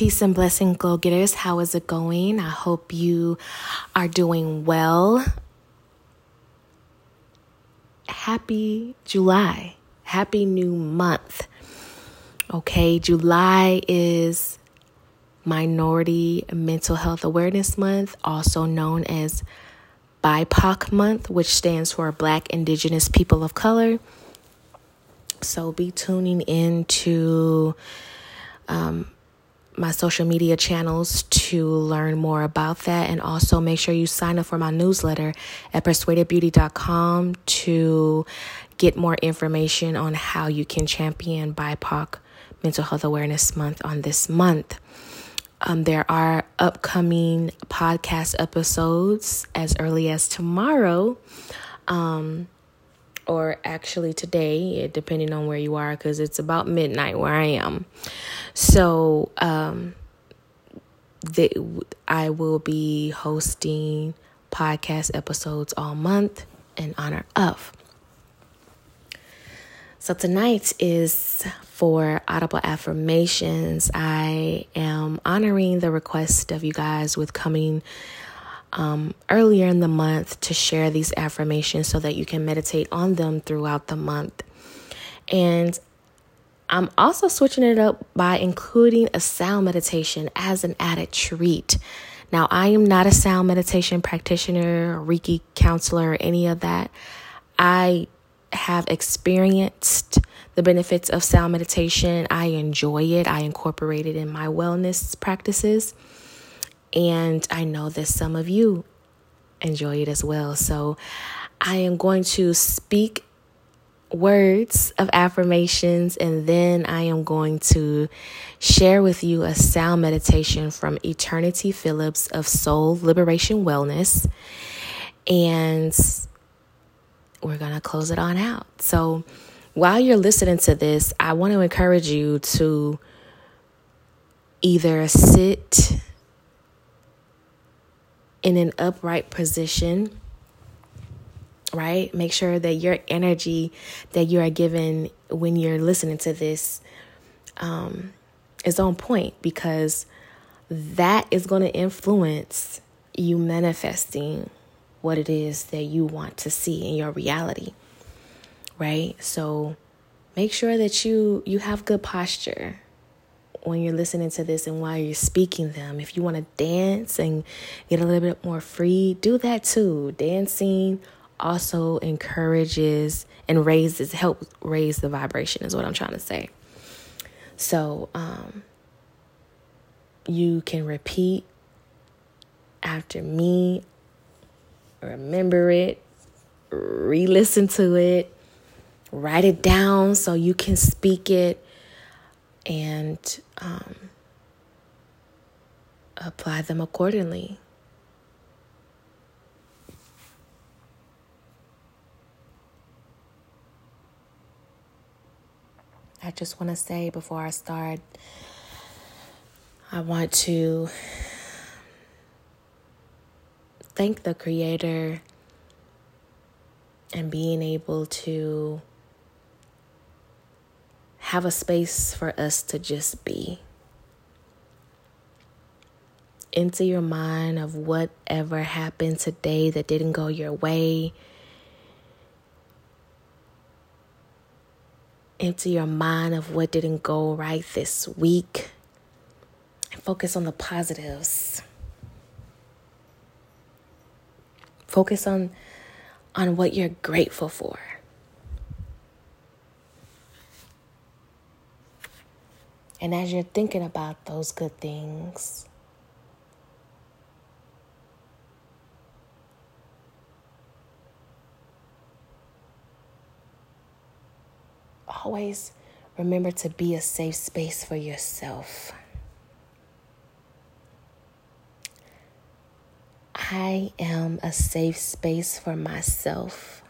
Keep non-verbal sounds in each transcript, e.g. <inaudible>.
Peace and blessing, glow getters. How is it going? I hope you are doing well. Happy July. Happy new month. Okay, July is Minority Mental Health Awareness Month, also known as BIPOC Month, which stands for Black Indigenous People of Color. So be tuning in to um, my social media channels to learn more about that. And also make sure you sign up for my newsletter at persuadedbeauty.com to get more information on how you can champion BIPOC Mental Health Awareness Month on this month. Um, there are upcoming podcast episodes as early as tomorrow, um, or actually today, depending on where you are, because it's about midnight where I am. So, um, the, I will be hosting podcast episodes all month in honor of. So tonight is for audible affirmations. I am honoring the request of you guys with coming um, earlier in the month to share these affirmations so that you can meditate on them throughout the month. And I'm also switching it up by including a sound meditation as an added treat. Now, I am not a sound meditation practitioner, Reiki counselor, or any of that. I have experienced the benefits of sound meditation. I enjoy it. I incorporate it in my wellness practices. And I know that some of you enjoy it as well. So I am going to speak words of affirmations and then I am going to share with you a sound meditation from Eternity Phillips of Soul Liberation Wellness. And we're going to close it on out. So, while you're listening to this, I want to encourage you to either sit in an upright position, right? Make sure that your energy that you are given when you're listening to this um, is on point because that is going to influence you manifesting what it is that you want to see in your reality right? So make sure that you you have good posture when you're listening to this and while you're speaking them. If you want to dance and get a little bit more free do that too. Dancing also encourages and raises help raise the vibration is what i'm trying to say so um you can repeat after me remember it, re listen to it, write it down so you can speak it, and um, apply them accordingly. I just want to say before I start, I want to thank the Creator and being able to have a space for us to just be. Into your mind of whatever happened today that didn't go your way. Into your mind of what didn't go right this week. And focus on the positives. Focus on on what you're grateful for. And as you're thinking about those good things, always remember to be a safe space for yourself. I am a safe space for myself.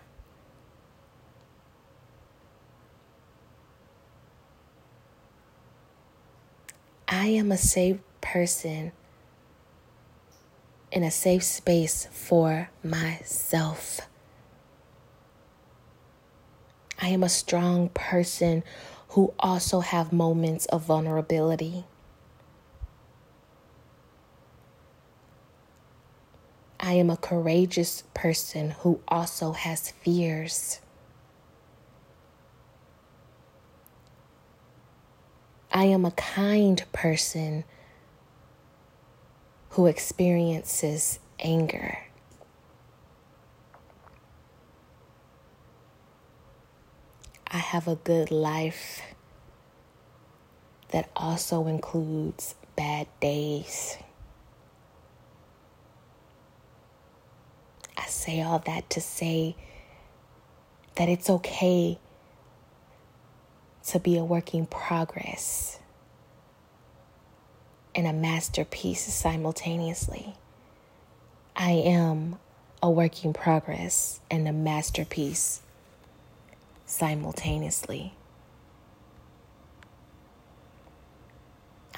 I am a safe person in a safe space for myself. I am a strong person who also have moments of vulnerability. I am a courageous person who also has fears. I am a kind person who experiences anger. I have a good life that also includes bad days. I say all that to say that it's okay to be a working progress and a masterpiece simultaneously. I am a working progress and a masterpiece simultaneously.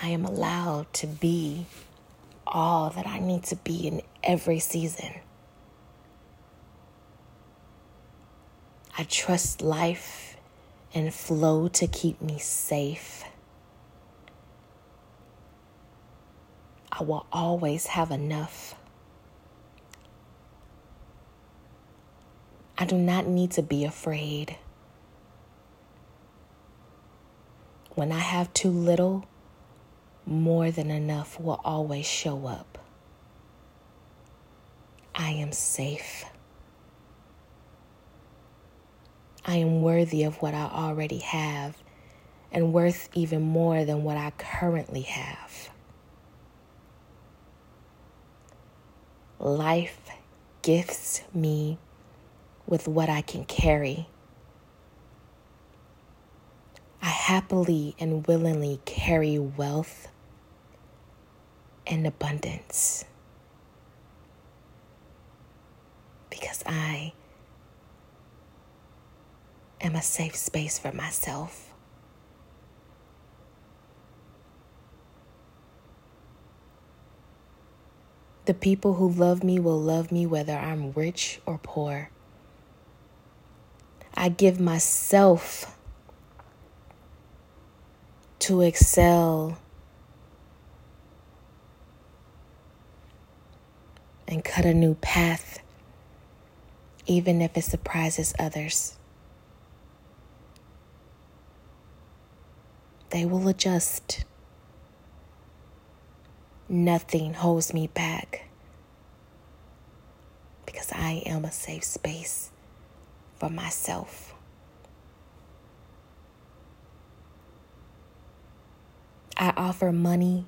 I am allowed to be all that I need to be in every season. I trust life and flow to keep me safe. I will always have enough. I do not need to be afraid. When I have too little, more than enough will always show up. I am safe. I am worthy of what I already have and worth even more than what I currently have. Life gifts me with what I can carry I happily and willingly carry wealth and abundance because I am a safe space for myself. The people who love me will love me whether I'm rich or poor. I give myself to excel and cut a new path, even if it surprises others. They will adjust. Nothing holds me back because I am a safe space for myself. I offer money,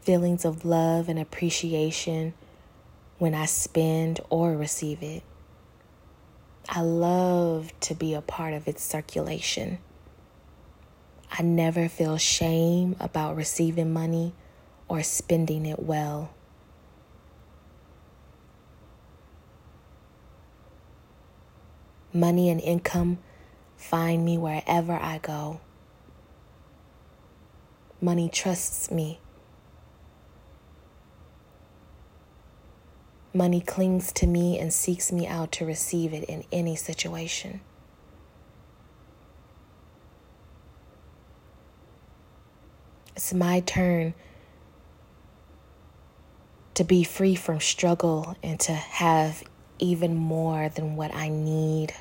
feelings of love and appreciation when I spend or receive it. I love to be a part of its circulation. I never feel shame about receiving money or spending it well. Money and income find me wherever I go. Money trusts me. Money clings to me and seeks me out to receive it in any situation. It's my turn to be free from struggle and to have even more than what I need.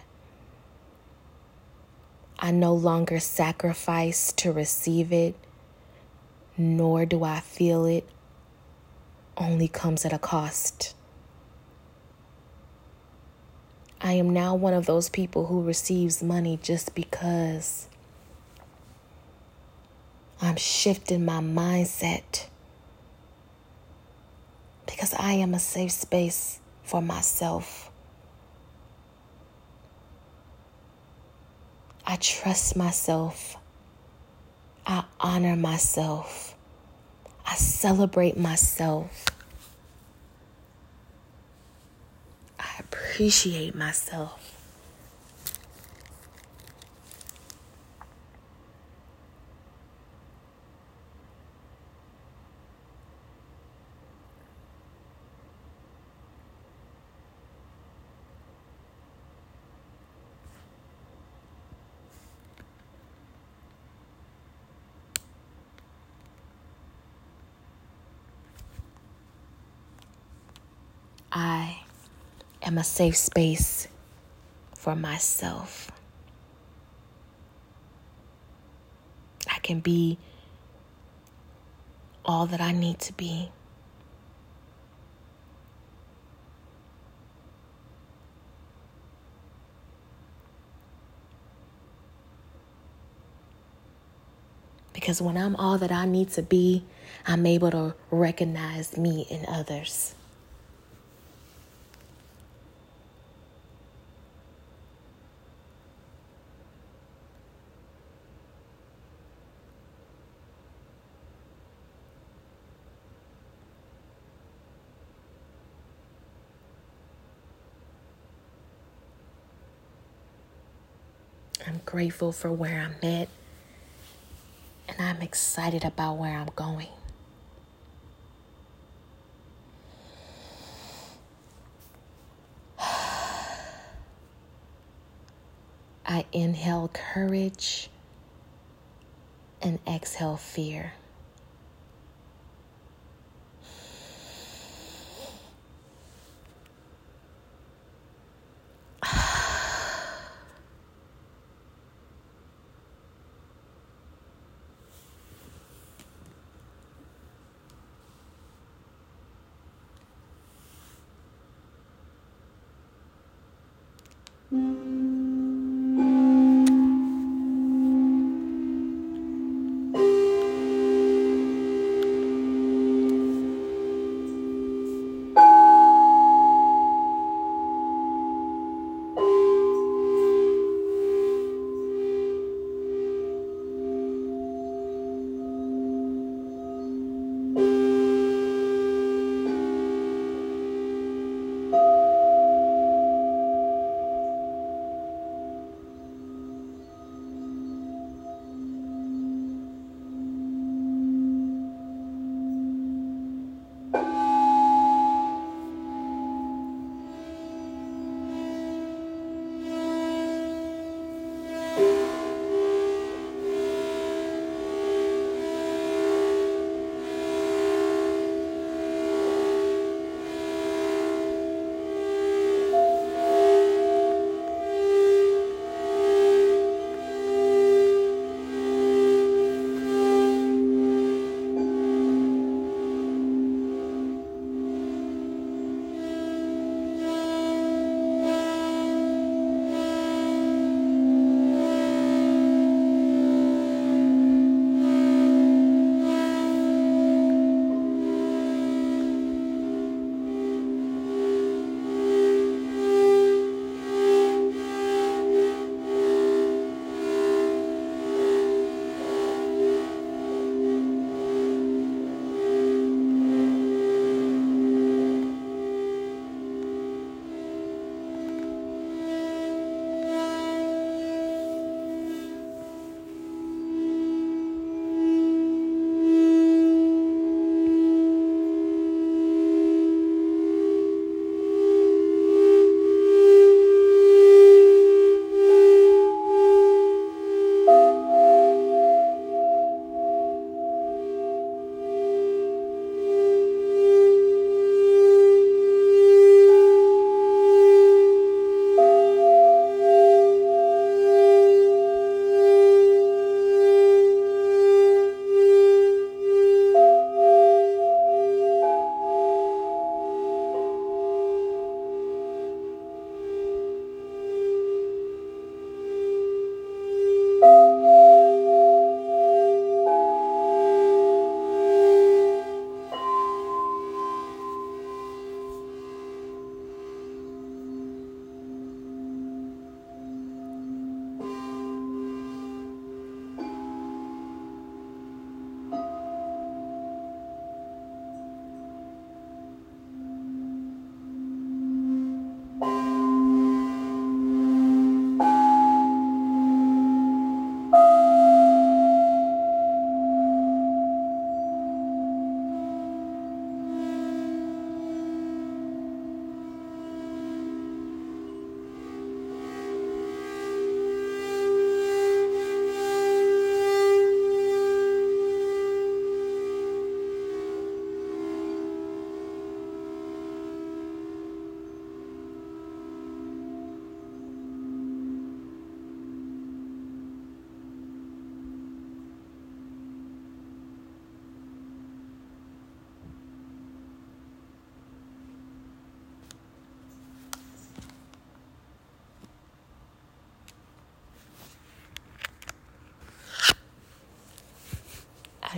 I no longer sacrifice to receive it nor do I feel it only comes at a cost. I am now one of those people who receives money just because I'm shifting my mindset because I am a safe space for myself. I trust myself. I honor myself. I celebrate myself. I appreciate myself. I am a safe space for myself. I can be all that I need to be. Because when I'm all that I need to be, I'm able to recognize me in others. I'm grateful for where I'm at, and I'm excited about where I'm going. <sighs> I inhale courage and exhale fear. Mm-hmm.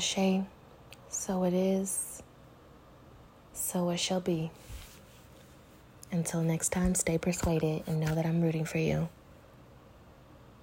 Ashe, so it is, so it shall be. Until next time, stay persuaded and know that I'm rooting for you.